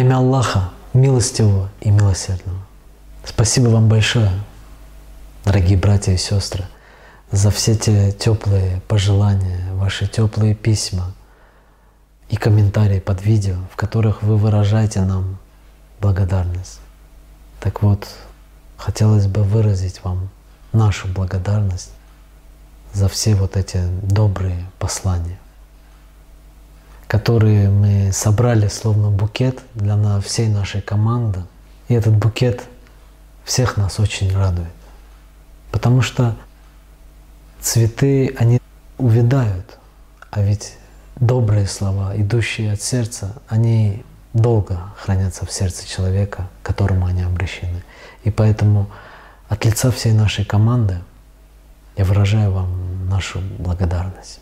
Имя Аллаха, милостивого и милосердного. Спасибо вам большое, дорогие братья и сестры, за все те теплые пожелания, ваши теплые письма и комментарии под видео, в которых вы выражаете нам благодарность. Так вот, хотелось бы выразить вам нашу благодарность за все вот эти добрые послания, которые мы собрали словно букет для всей нашей команды. И этот букет всех нас очень радует. Потому что цветы, они увядают, а ведь добрые слова, идущие от сердца, они долго хранятся в сердце человека, к которому они обращены. И поэтому от лица всей нашей команды я выражаю вам нашу благодарность.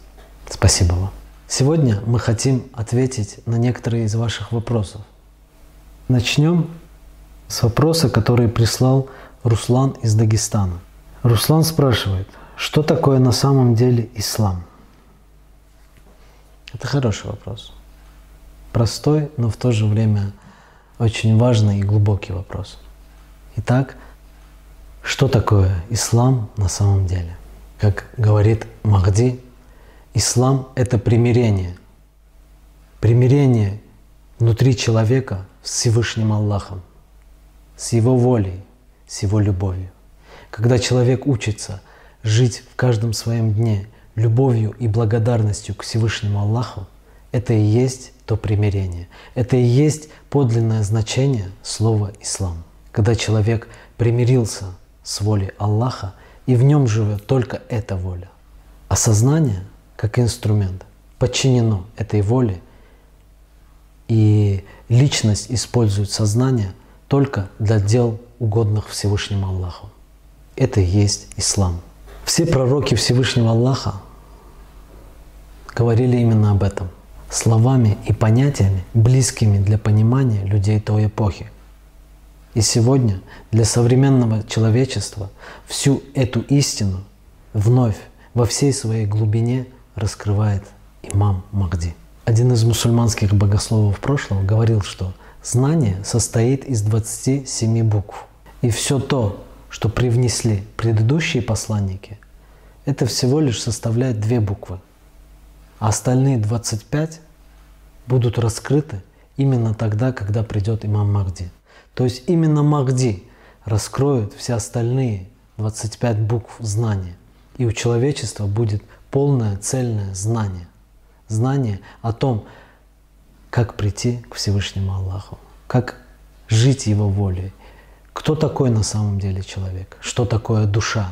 Спасибо вам. Сегодня мы хотим ответить на некоторые из ваших вопросов. Начнем с вопроса, который прислал Руслан из Дагестана. Руслан спрашивает, что такое на самом деле ислам? Это хороший вопрос. Простой, но в то же время очень важный и глубокий вопрос. Итак, что такое ислам на самом деле? Как говорит Махди, ислам – это примирение. Примирение внутри человека с Всевышним Аллахом, с Его волей, с Его любовью. Когда человек учится жить в каждом своем дне любовью и благодарностью к Всевышнему Аллаху, это и есть то примирение. Это и есть подлинное значение слова «ислам». Когда человек примирился с волей Аллаха, и в нем живет только эта воля. А сознание, как инструмент, подчинено этой воле, и личность использует сознание только для дел, угодных Всевышнему Аллаху. Это и есть ислам. Все пророки Всевышнего Аллаха говорили именно об этом словами и понятиями, близкими для понимания людей той эпохи. И сегодня для современного человечества всю эту истину вновь во всей своей глубине раскрывает имам Махди. Один из мусульманских богословов прошлого говорил, что знание состоит из 27 букв. И все то, что привнесли предыдущие посланники, это всего лишь составляет две буквы. А остальные 25 будут раскрыты именно тогда, когда придет имам Махди. То есть именно Махди раскроет все остальные 25 букв знания. И у человечества будет полное цельное знание. Знание о том, как прийти к Всевышнему Аллаху, как жить Его волей, кто такой на самом деле человек, что такое душа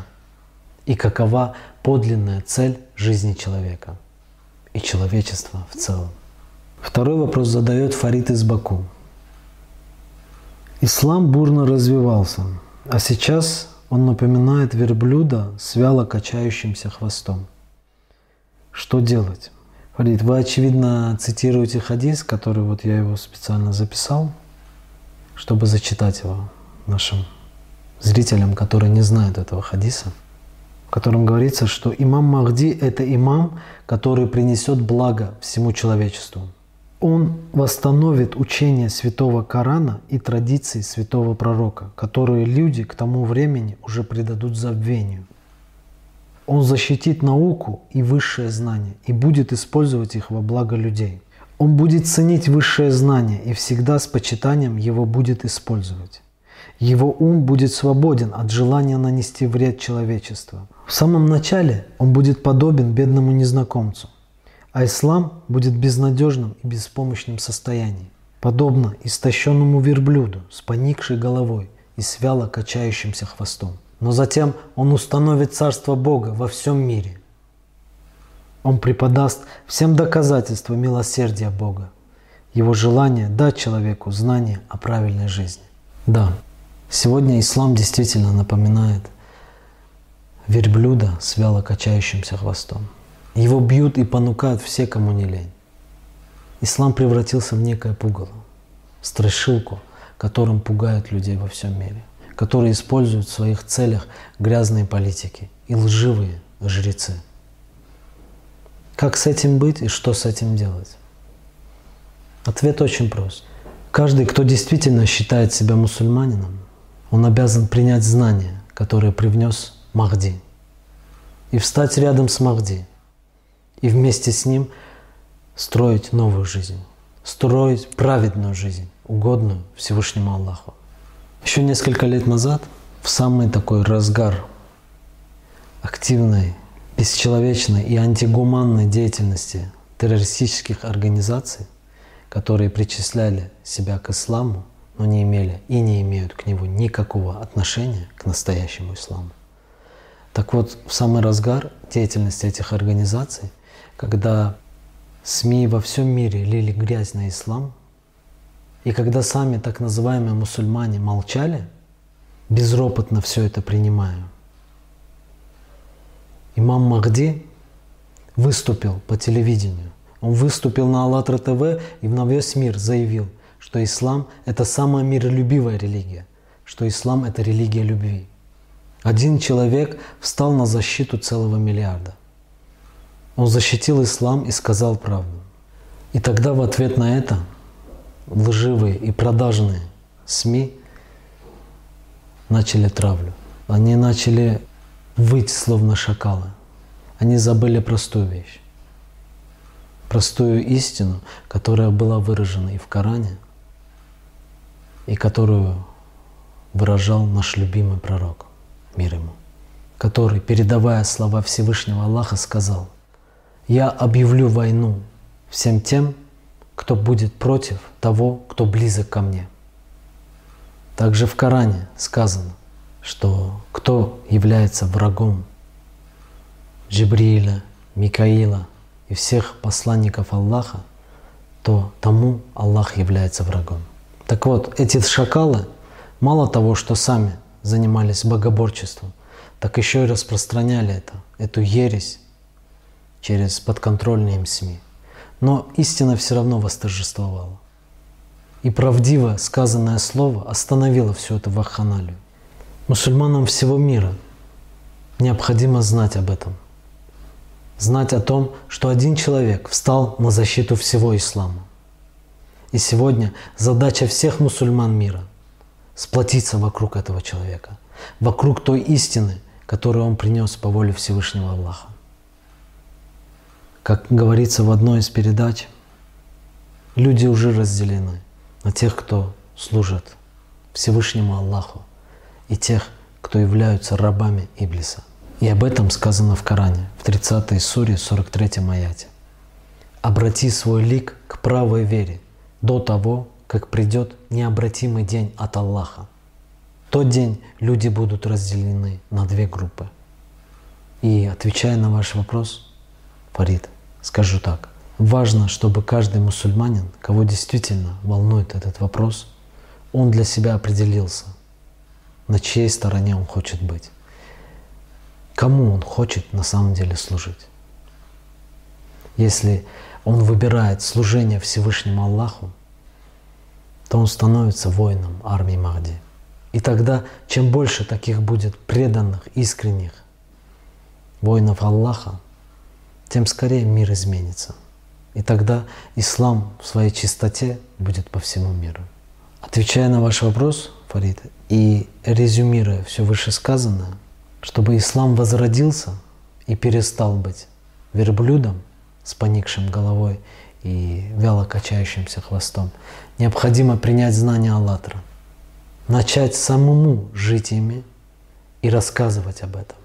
и какова подлинная цель жизни человека и человечества в целом. Второй вопрос задает Фарид из Баку. Ислам бурно развивался, а сейчас он напоминает верблюда с вяло качающимся хвостом. Что делать? Фарид, вы, очевидно, цитируете хадис, который вот я его специально записал, чтобы зачитать его нашим зрителям, которые не знают этого хадиса, в котором говорится, что имам Махди – это имам, который принесет благо всему человечеству – он восстановит учение святого Корана и традиции святого пророка, которые люди к тому времени уже предадут забвению. Он защитит науку и высшее знание и будет использовать их во благо людей. Он будет ценить высшее знание и всегда с почитанием его будет использовать. Его ум будет свободен от желания нанести вред человечеству. В самом начале он будет подобен бедному незнакомцу а ислам будет безнадежным и беспомощным состоянии, подобно истощенному верблюду с поникшей головой и с вяло качающимся хвостом. Но затем он установит царство Бога во всем мире. Он преподаст всем доказательства милосердия Бога, его желание дать человеку знание о правильной жизни. Да, сегодня ислам действительно напоминает верблюда с вяло качающимся хвостом. Его бьют и понукают все, кому не лень. Ислам превратился в некое пугало, страшилку, которым пугают людей во всем мире, которые используют в своих целях грязные политики и лживые жрецы. Как с этим быть и что с этим делать? Ответ очень прост. Каждый, кто действительно считает себя мусульманином, он обязан принять знания, которые привнес Махди, и встать рядом с Махди, и вместе с ним строить новую жизнь, строить праведную жизнь, угодную Всевышнему Аллаху. Еще несколько лет назад, в самый такой разгар активной, бесчеловечной и антигуманной деятельности террористических организаций, которые причисляли себя к исламу, но не имели и не имеют к нему никакого отношения к настоящему исламу. Так вот, в самый разгар деятельности этих организаций, когда СМИ во всем мире лили грязь на ислам, и когда сами так называемые мусульмане молчали, безропотно все это принимая, имам Махди выступил по телевидению он выступил на АЛЛАТРА ТВ и на весь мир заявил, что ислам – это самая миролюбивая религия, что ислам – это религия любви. Один человек встал на защиту целого миллиарда. Он защитил ислам и сказал правду. И тогда в ответ на это лживые и продажные СМИ начали травлю. Они начали выть, словно шакалы. Они забыли простую вещь простую истину, которая была выражена и в Коране, и которую выражал наш любимый пророк, мир ему, который, передавая слова Всевышнего Аллаха, сказал, «Я объявлю войну всем тем, кто будет против того, кто близок ко мне». Также в Коране сказано, что кто является врагом Джибрииля, Микаила, и всех посланников Аллаха, то тому Аллах является врагом. Так вот, эти шакалы мало того, что сами занимались богоборчеством, так еще и распространяли это, эту ересь через подконтрольные им СМИ. Но истина все равно восторжествовала. И правдиво сказанное слово остановило всю эту вахханалию. Мусульманам всего мира необходимо знать об этом – знать о том, что один человек встал на защиту всего ислама. И сегодня задача всех мусульман мира – сплотиться вокруг этого человека, вокруг той истины, которую он принес по воле Всевышнего Аллаха. Как говорится в одной из передач, люди уже разделены на тех, кто служит Всевышнему Аллаху, и тех, кто являются рабами Иблиса – и об этом сказано в Коране, в 30 суре, 43 аяте. «Обрати свой лик к правой вере до того, как придет необратимый день от Аллаха. В тот день люди будут разделены на две группы. И отвечая на ваш вопрос, Фарид, скажу так. Важно, чтобы каждый мусульманин, кого действительно волнует этот вопрос, он для себя определился, на чьей стороне он хочет быть кому он хочет на самом деле служить. Если он выбирает служение Всевышнему Аллаху, то он становится воином армии Махди. И тогда, чем больше таких будет преданных, искренних воинов Аллаха, тем скорее мир изменится. И тогда ислам в своей чистоте будет по всему миру. Отвечая на ваш вопрос, Фарид, и резюмируя все вышесказанное, чтобы ислам возродился и перестал быть верблюдом с поникшим головой и вяло качающимся хвостом, необходимо принять знание Аллатра, начать самому жить ими и рассказывать об этом,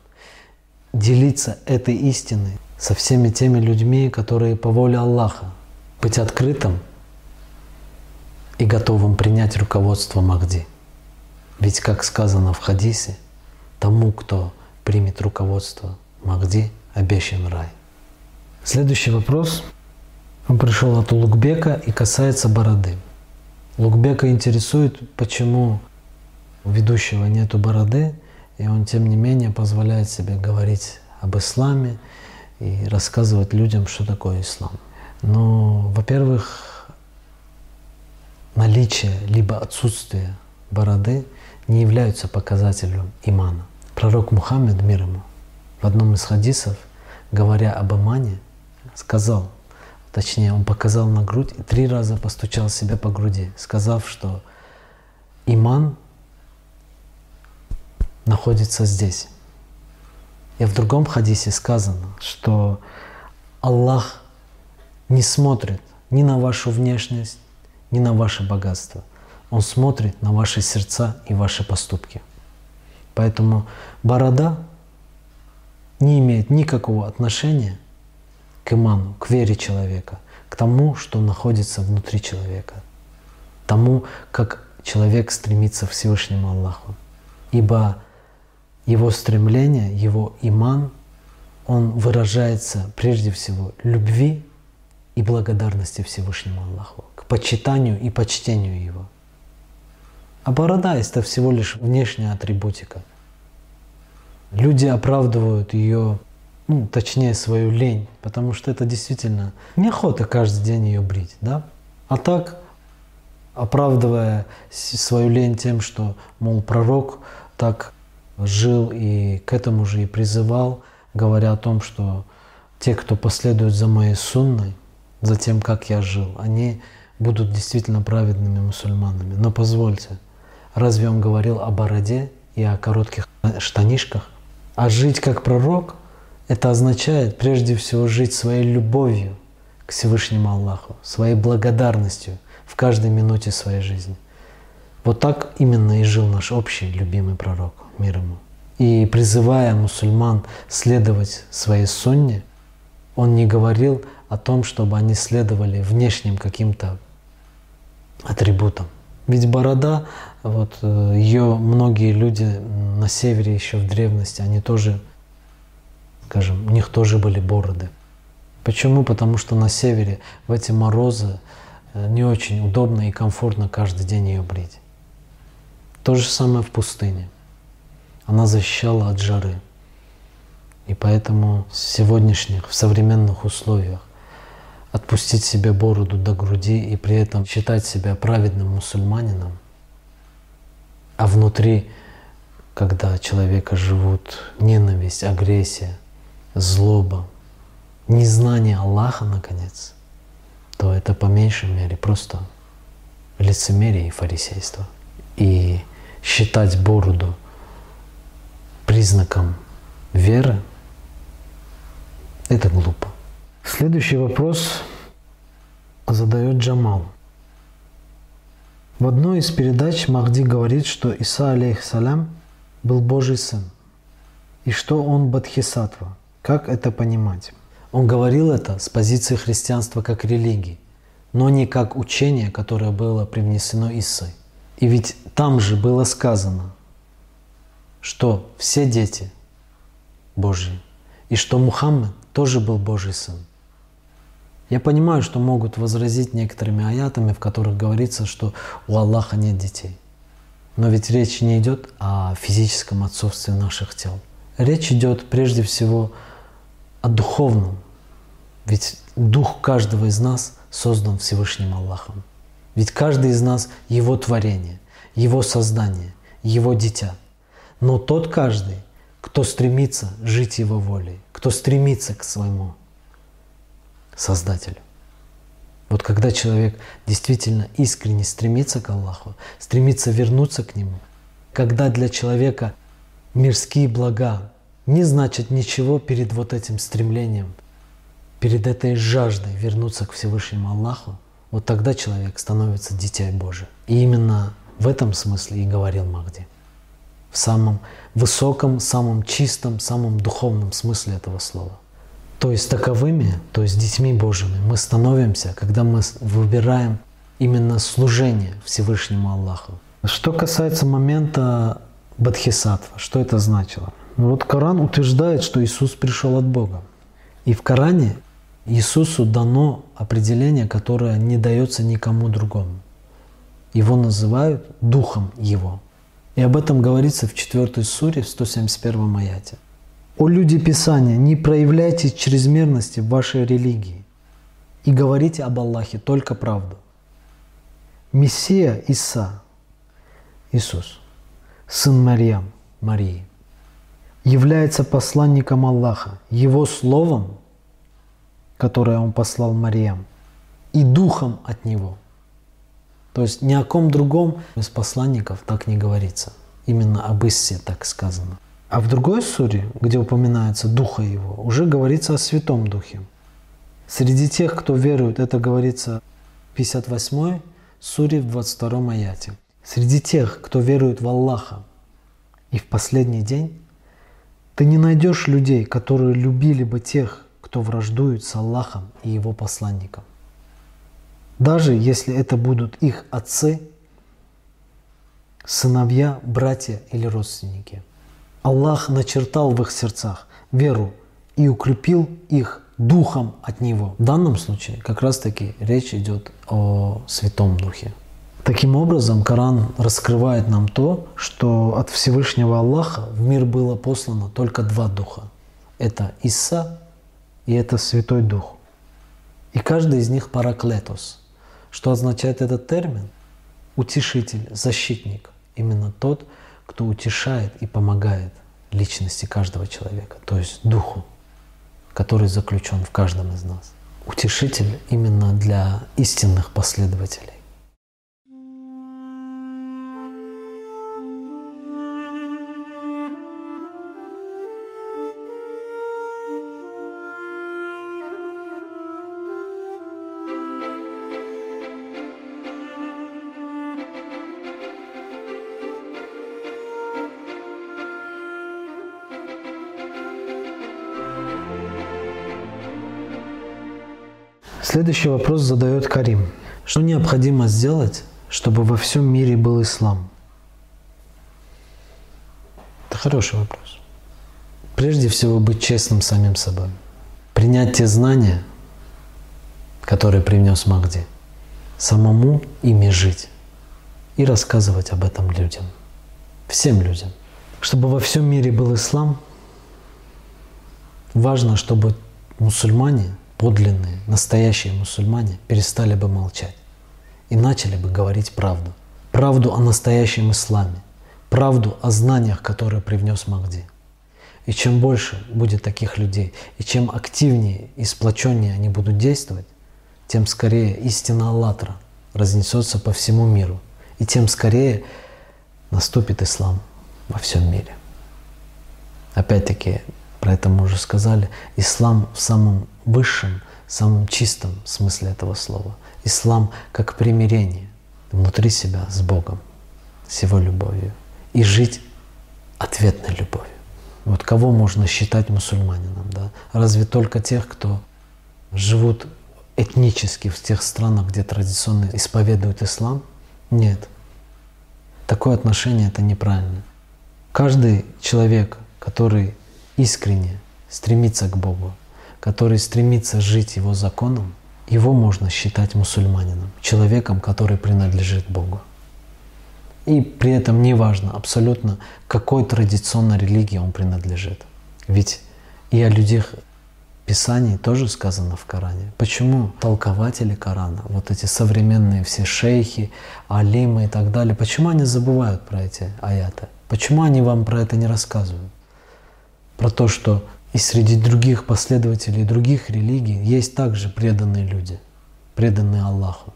делиться этой истиной со всеми теми людьми, которые по воле Аллаха, быть открытым и готовым принять руководство Махди. Ведь, как сказано в хадисе, тому, кто примет руководство Махди, обещан рай. Следующий вопрос. Он пришел от Лукбека и касается бороды. Лукбека интересует, почему у ведущего нету бороды, и он тем не менее позволяет себе говорить об исламе и рассказывать людям, что такое ислам. Но, во-первых, наличие либо отсутствие бороды не являются показателем имана. Пророк Мухаммед, мир ему, в одном из хадисов, говоря об имане, сказал, точнее, он показал на грудь и три раза постучал себя по груди, сказав, что иман находится здесь. И в другом хадисе сказано, что Аллах не смотрит ни на вашу внешность, ни на ваше богатство. Он смотрит на ваши сердца и ваши поступки. Поэтому борода не имеет никакого отношения к иману, к вере человека, к тому, что находится внутри человека, тому, как человек стремится к Всевышнему Аллаху. Ибо его стремление, его иман, он выражается прежде всего любви и благодарности Всевышнему Аллаху, к почитанию и почтению Его. А борода – это всего лишь внешняя атрибутика. Люди оправдывают ее, ну, точнее, свою лень, потому что это действительно неохота каждый день ее брить, да? А так, оправдывая свою лень тем, что, мол, пророк так жил и к этому же и призывал, говоря о том, что те, кто последует за моей сунной, за тем, как я жил, они будут действительно праведными мусульманами. Но позвольте, разве он говорил о бороде и о коротких штанишках? А жить как пророк – это означает прежде всего жить своей любовью к Всевышнему Аллаху, своей благодарностью в каждой минуте своей жизни. Вот так именно и жил наш общий любимый пророк, мир. И призывая мусульман следовать своей сунне, он не говорил о том, чтобы они следовали внешним каким-то атрибутам. Ведь борода, вот э, ее многие люди на севере еще в древности, они тоже, скажем, у них тоже были бороды. Почему? Потому что на севере в эти морозы э, не очень удобно и комфортно каждый день ее брить. То же самое в пустыне. Она защищала от жары. И поэтому в сегодняшних, в современных условиях отпустить себе бороду до груди и при этом считать себя праведным мусульманином, а внутри, когда человека живут ненависть, агрессия, злоба, незнание Аллаха, наконец, то это по меньшей мере просто лицемерие и фарисейство. И считать бороду признаком веры – это глупо. Следующий вопрос задает Джамал. В одной из передач Махди говорит, что Иса алейхиссалям был Божий сын, и что он Бадхисатва. Как это понимать? Он говорил это с позиции христианства как религии, но не как учение, которое было привнесено Исой. И ведь там же было сказано, что все дети Божьи, и что Мухаммад тоже был Божий сын. Я понимаю, что могут возразить некоторыми аятами, в которых говорится, что у Аллаха нет детей. Но ведь речь не идет о физическом отцовстве наших тел. Речь идет прежде всего о духовном. Ведь дух каждого из нас создан Всевышним Аллахом. Ведь каждый из нас – Его творение, Его создание, Его дитя. Но тот каждый, кто стремится жить Его волей, кто стремится к своему Создателю. Вот когда человек действительно искренне стремится к Аллаху, стремится вернуться к Нему, когда для человека мирские блага не значат ничего перед вот этим стремлением, перед этой жаждой вернуться к Всевышнему Аллаху, вот тогда человек становится дитя Божие. И именно в этом смысле и говорил Махди. В самом высоком, самом чистом, самом духовном смысле этого слова. То есть таковыми, то есть детьми Божьими мы становимся, когда мы выбираем именно служение Всевышнему Аллаху. Что касается момента Бадхисатва, что это значило? Ну вот Коран утверждает, что Иисус пришел от Бога. И в Коране Иисусу дано определение, которое не дается никому другому. Его называют Духом Его. И об этом говорится в 4 суре, в 171 аяте. О люди Писания, не проявляйте чрезмерности в вашей религии и говорите об Аллахе только правду. Мессия Иса, Иисус, сын Марьям, Марии, является посланником Аллаха. Его словом которое Он послал Мариям, и духом от Него. То есть ни о ком другом из посланников так не говорится. Именно об Иссе так сказано. А в другой суре, где упоминается Духа Его, уже говорится о Святом Духе. Среди тех, кто верует, это говорится в 58 суре в 22 аяте. Среди тех, кто верует в Аллаха и в последний день, ты не найдешь людей, которые любили бы тех, кто враждует с Аллахом и Его посланником. Даже если это будут их отцы, сыновья, братья или родственники. Аллах начертал в их сердцах веру и укрепил их духом от Него. В данном случае как раз-таки речь идет о Святом Духе. Таким образом, Коран раскрывает нам то, что от Всевышнего Аллаха в мир было послано только два духа. Это Иса и это Святой Дух. И каждый из них параклетос. Что означает этот термин? Утешитель, защитник. Именно тот, кто утешает и помогает личности каждого человека, то есть духу, который заключен в каждом из нас. Утешитель именно для истинных последователей. Следующий вопрос задает Карим. Что необходимо сделать, чтобы во всем мире был ислам? Это хороший вопрос. Прежде всего быть честным самим собой. Принять те знания, которые принес Магди. Самому ими жить. И рассказывать об этом людям. Всем людям. Чтобы во всем мире был ислам, важно, чтобы мусульмане подлинные, настоящие мусульмане перестали бы молчать и начали бы говорить правду. Правду о настоящем исламе, правду о знаниях, которые привнес Махди. И чем больше будет таких людей, и чем активнее и сплоченнее они будут действовать, тем скорее истина Аллатра разнесется по всему миру, и тем скорее наступит ислам во всем мире. Опять-таки, про это мы уже сказали, ислам в самом высшем, самом чистом смысле этого слова. Ислам как примирение внутри себя с Богом, с Его любовью. И жить ответной любовью. Вот кого можно считать мусульманином? Да? Разве только тех, кто живут этнически в тех странах, где традиционно исповедуют ислам? Нет. Такое отношение это неправильно. Каждый человек, который искренне стремится к Богу, который стремится жить Его законом, его можно считать мусульманином, человеком, который принадлежит Богу. И при этом не важно абсолютно, какой традиционной религии он принадлежит. Ведь и о людях Писаний тоже сказано в Коране. Почему толкователи Корана, вот эти современные все шейхи, алимы и так далее, почему они забывают про эти аяты? Почему они вам про это не рассказывают? Про то, что и среди других последователей других религий есть также преданные люди, преданные Аллаху.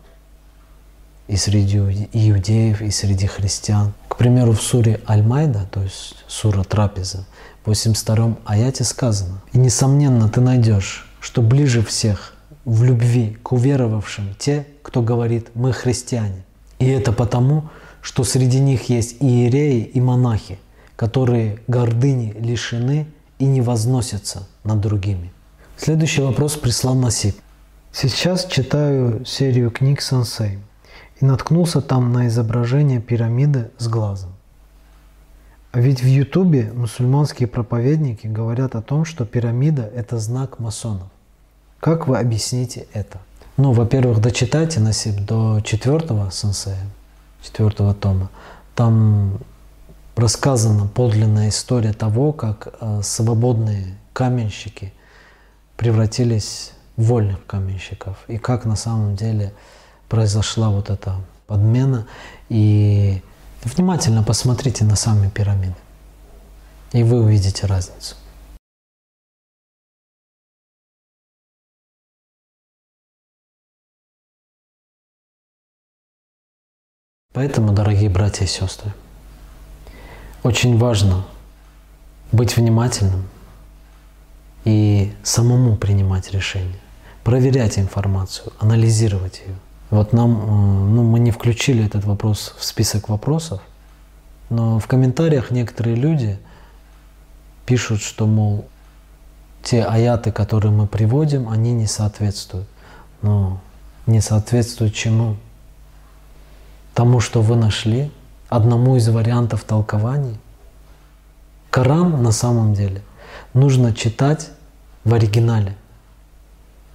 И среди иудеев, и среди христиан. К примеру, в суре Аль-Майда, то есть сура Трапеза, в 82 аяте сказано, «И несомненно ты найдешь, что ближе всех в любви к уверовавшим те, кто говорит «мы христиане». И это потому, что среди них есть иереи и монахи, которые гордыни лишены и не возносятся над другими. Следующий вопрос прислал Насип. Сейчас читаю серию книг Сансей и наткнулся там на изображение пирамиды с глазом. А ведь в Ютубе мусульманские проповедники говорят о том, что пирамида – это знак масонов. Как вы объясните это? Ну, во-первых, дочитайте Насип до четвертого сенсея, четвертого тома. Там рассказана подлинная история того, как э, свободные каменщики превратились в вольных каменщиков и как на самом деле произошла вот эта подмена. И внимательно посмотрите на сами пирамиды, и вы увидите разницу. Поэтому, дорогие братья и сестры, очень важно быть внимательным и самому принимать решения, проверять информацию, анализировать ее. Вот нам, э, ну, мы не включили этот вопрос в список вопросов, но в комментариях некоторые люди пишут, что, мол, те аяты, которые мы приводим, они не соответствуют. Но не соответствуют чему? Тому, что вы нашли, одному из вариантов толкований. Коран на самом деле нужно читать в оригинале.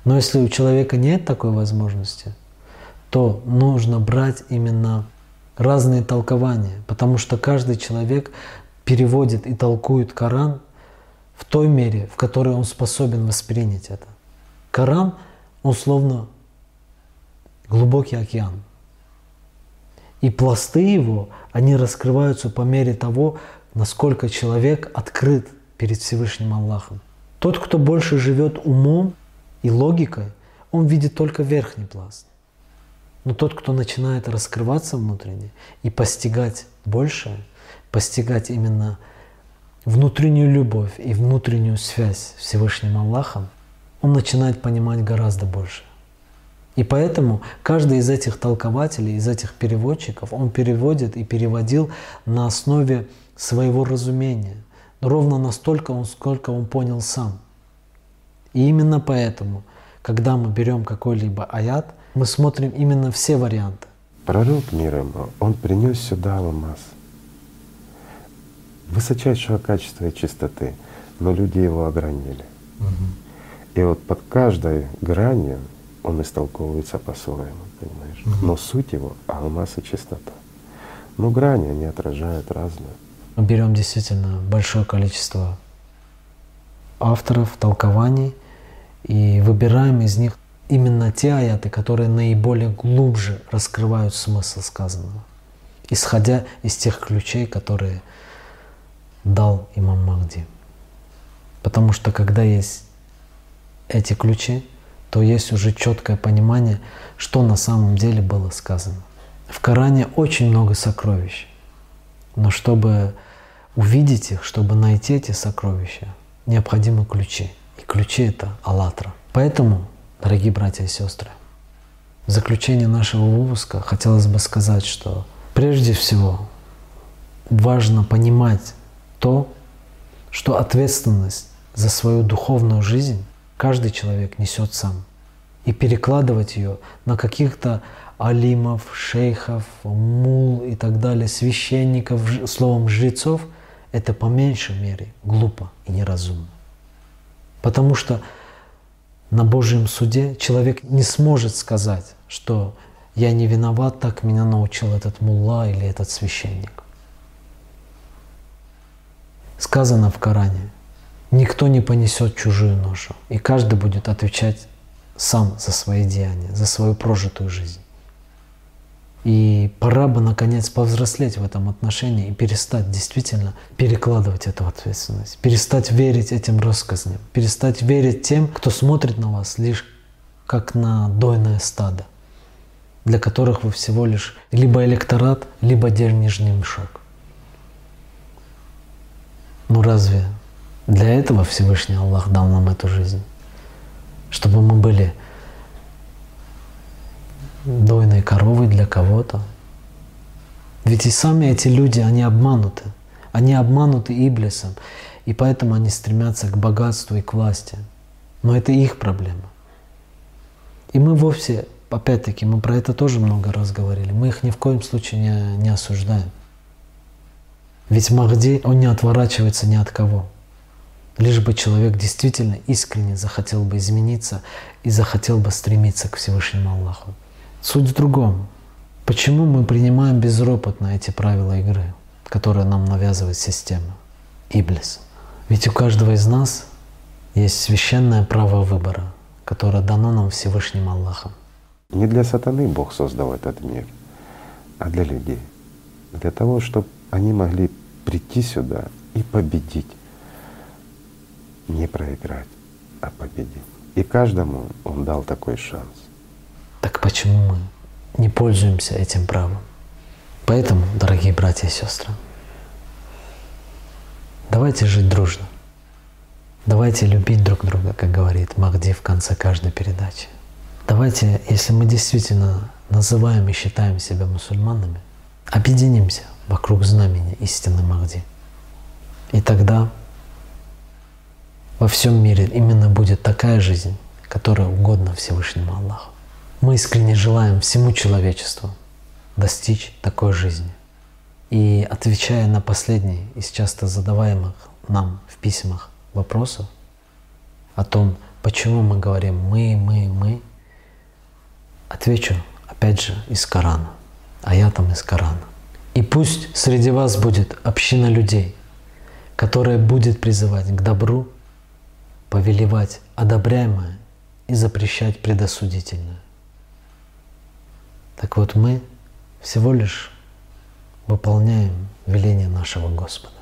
Но если у человека нет такой возможности, то нужно брать именно разные толкования, потому что каждый человек переводит и толкует Коран в той мере, в которой он способен воспринять это. Коран, он словно глубокий океан. И пласты его, они раскрываются по мере того, насколько человек открыт перед Всевышним Аллахом. Тот, кто больше живет умом и логикой, он видит только верхний пласт. Но тот, кто начинает раскрываться внутренне и постигать большее, постигать именно внутреннюю любовь и внутреннюю связь с Всевышним Аллахом, он начинает понимать гораздо больше. И поэтому каждый из этих толкователей, из этих переводчиков, он переводит и переводил на основе своего разумения, ровно настолько, сколько он понял сам. И именно поэтому, когда мы берем какой-либо аят, мы смотрим именно все варианты. Пророк мир ему, он принес сюда алмаз высочайшего качества и чистоты, но люди его огранили. Угу. И вот под каждой гранью он истолковывается по-своему, понимаешь? Угу. Но суть его — алмаз и чистота. Но грани, они отражают разное. Мы берем действительно большое количество авторов, толкований и выбираем из них именно те аяты, которые наиболее глубже раскрывают смысл сказанного, исходя из тех ключей, которые дал имам Махди. Потому что когда есть эти ключи, то есть уже четкое понимание, что на самом деле было сказано. В Коране очень много сокровищ, но чтобы увидеть их, чтобы найти эти сокровища, необходимы ключи. И ключи — это «АЛЛАТРА». Поэтому Дорогие братья и сестры, в заключение нашего выпуска хотелось бы сказать, что прежде всего важно понимать то, что ответственность за свою духовную жизнь каждый человек несет сам. И перекладывать ее на каких-то алимов, шейхов, мул и так далее, священников, словом жрецов, это по меньшей мере глупо и неразумно. Потому что на Божьем суде человек не сможет сказать, что я не виноват, так меня научил этот мулла или этот священник. Сказано в Коране, никто не понесет чужую ношу, и каждый будет отвечать сам за свои деяния, за свою прожитую жизнь. И пора бы, наконец, повзрослеть в этом отношении и перестать действительно перекладывать эту ответственность, перестать верить этим рассказам, перестать верить тем, кто смотрит на вас лишь как на дойное стадо, для которых вы всего лишь либо электорат, либо денежный мешок. Ну разве для этого Всевышний Аллах дал нам эту жизнь? Чтобы мы были дойной коровой для кого-то. Ведь и сами эти люди, они обмануты. Они обмануты Иблисом, и поэтому они стремятся к богатству и к власти. Но это их проблема. И мы вовсе, опять-таки, мы про это тоже много раз говорили, мы их ни в коем случае не, не осуждаем. Ведь Махди, он не отворачивается ни от кого. Лишь бы человек действительно искренне захотел бы измениться и захотел бы стремиться к Всевышнему Аллаху. Суть в другом. Почему мы принимаем безропотно эти правила игры, которые нам навязывает система? Иблис. Ведь у каждого из нас есть священное право выбора, которое дано нам Всевышним Аллахом. Не для сатаны Бог создал этот мир, а для людей. Для того, чтобы они могли прийти сюда и победить. Не проиграть, а победить. И каждому Он дал такой шанс. Так почему мы не пользуемся этим правом? Поэтому, дорогие братья и сестры, давайте жить дружно. Давайте любить друг друга, как говорит Махди в конце каждой передачи. Давайте, если мы действительно называем и считаем себя мусульманами, объединимся вокруг знамени истины Махди. И тогда во всем мире именно будет такая жизнь, которая угодна Всевышнему Аллаху. Мы искренне желаем всему человечеству достичь такой жизни. И отвечая на последний из часто задаваемых нам в письмах вопросов о том, почему мы говорим «мы, мы, мы», отвечу опять же из Корана, аятом из Корана. И пусть среди вас будет община людей, которая будет призывать к добру, повелевать одобряемое и запрещать предосудительное. Так вот мы всего лишь выполняем веление нашего Господа.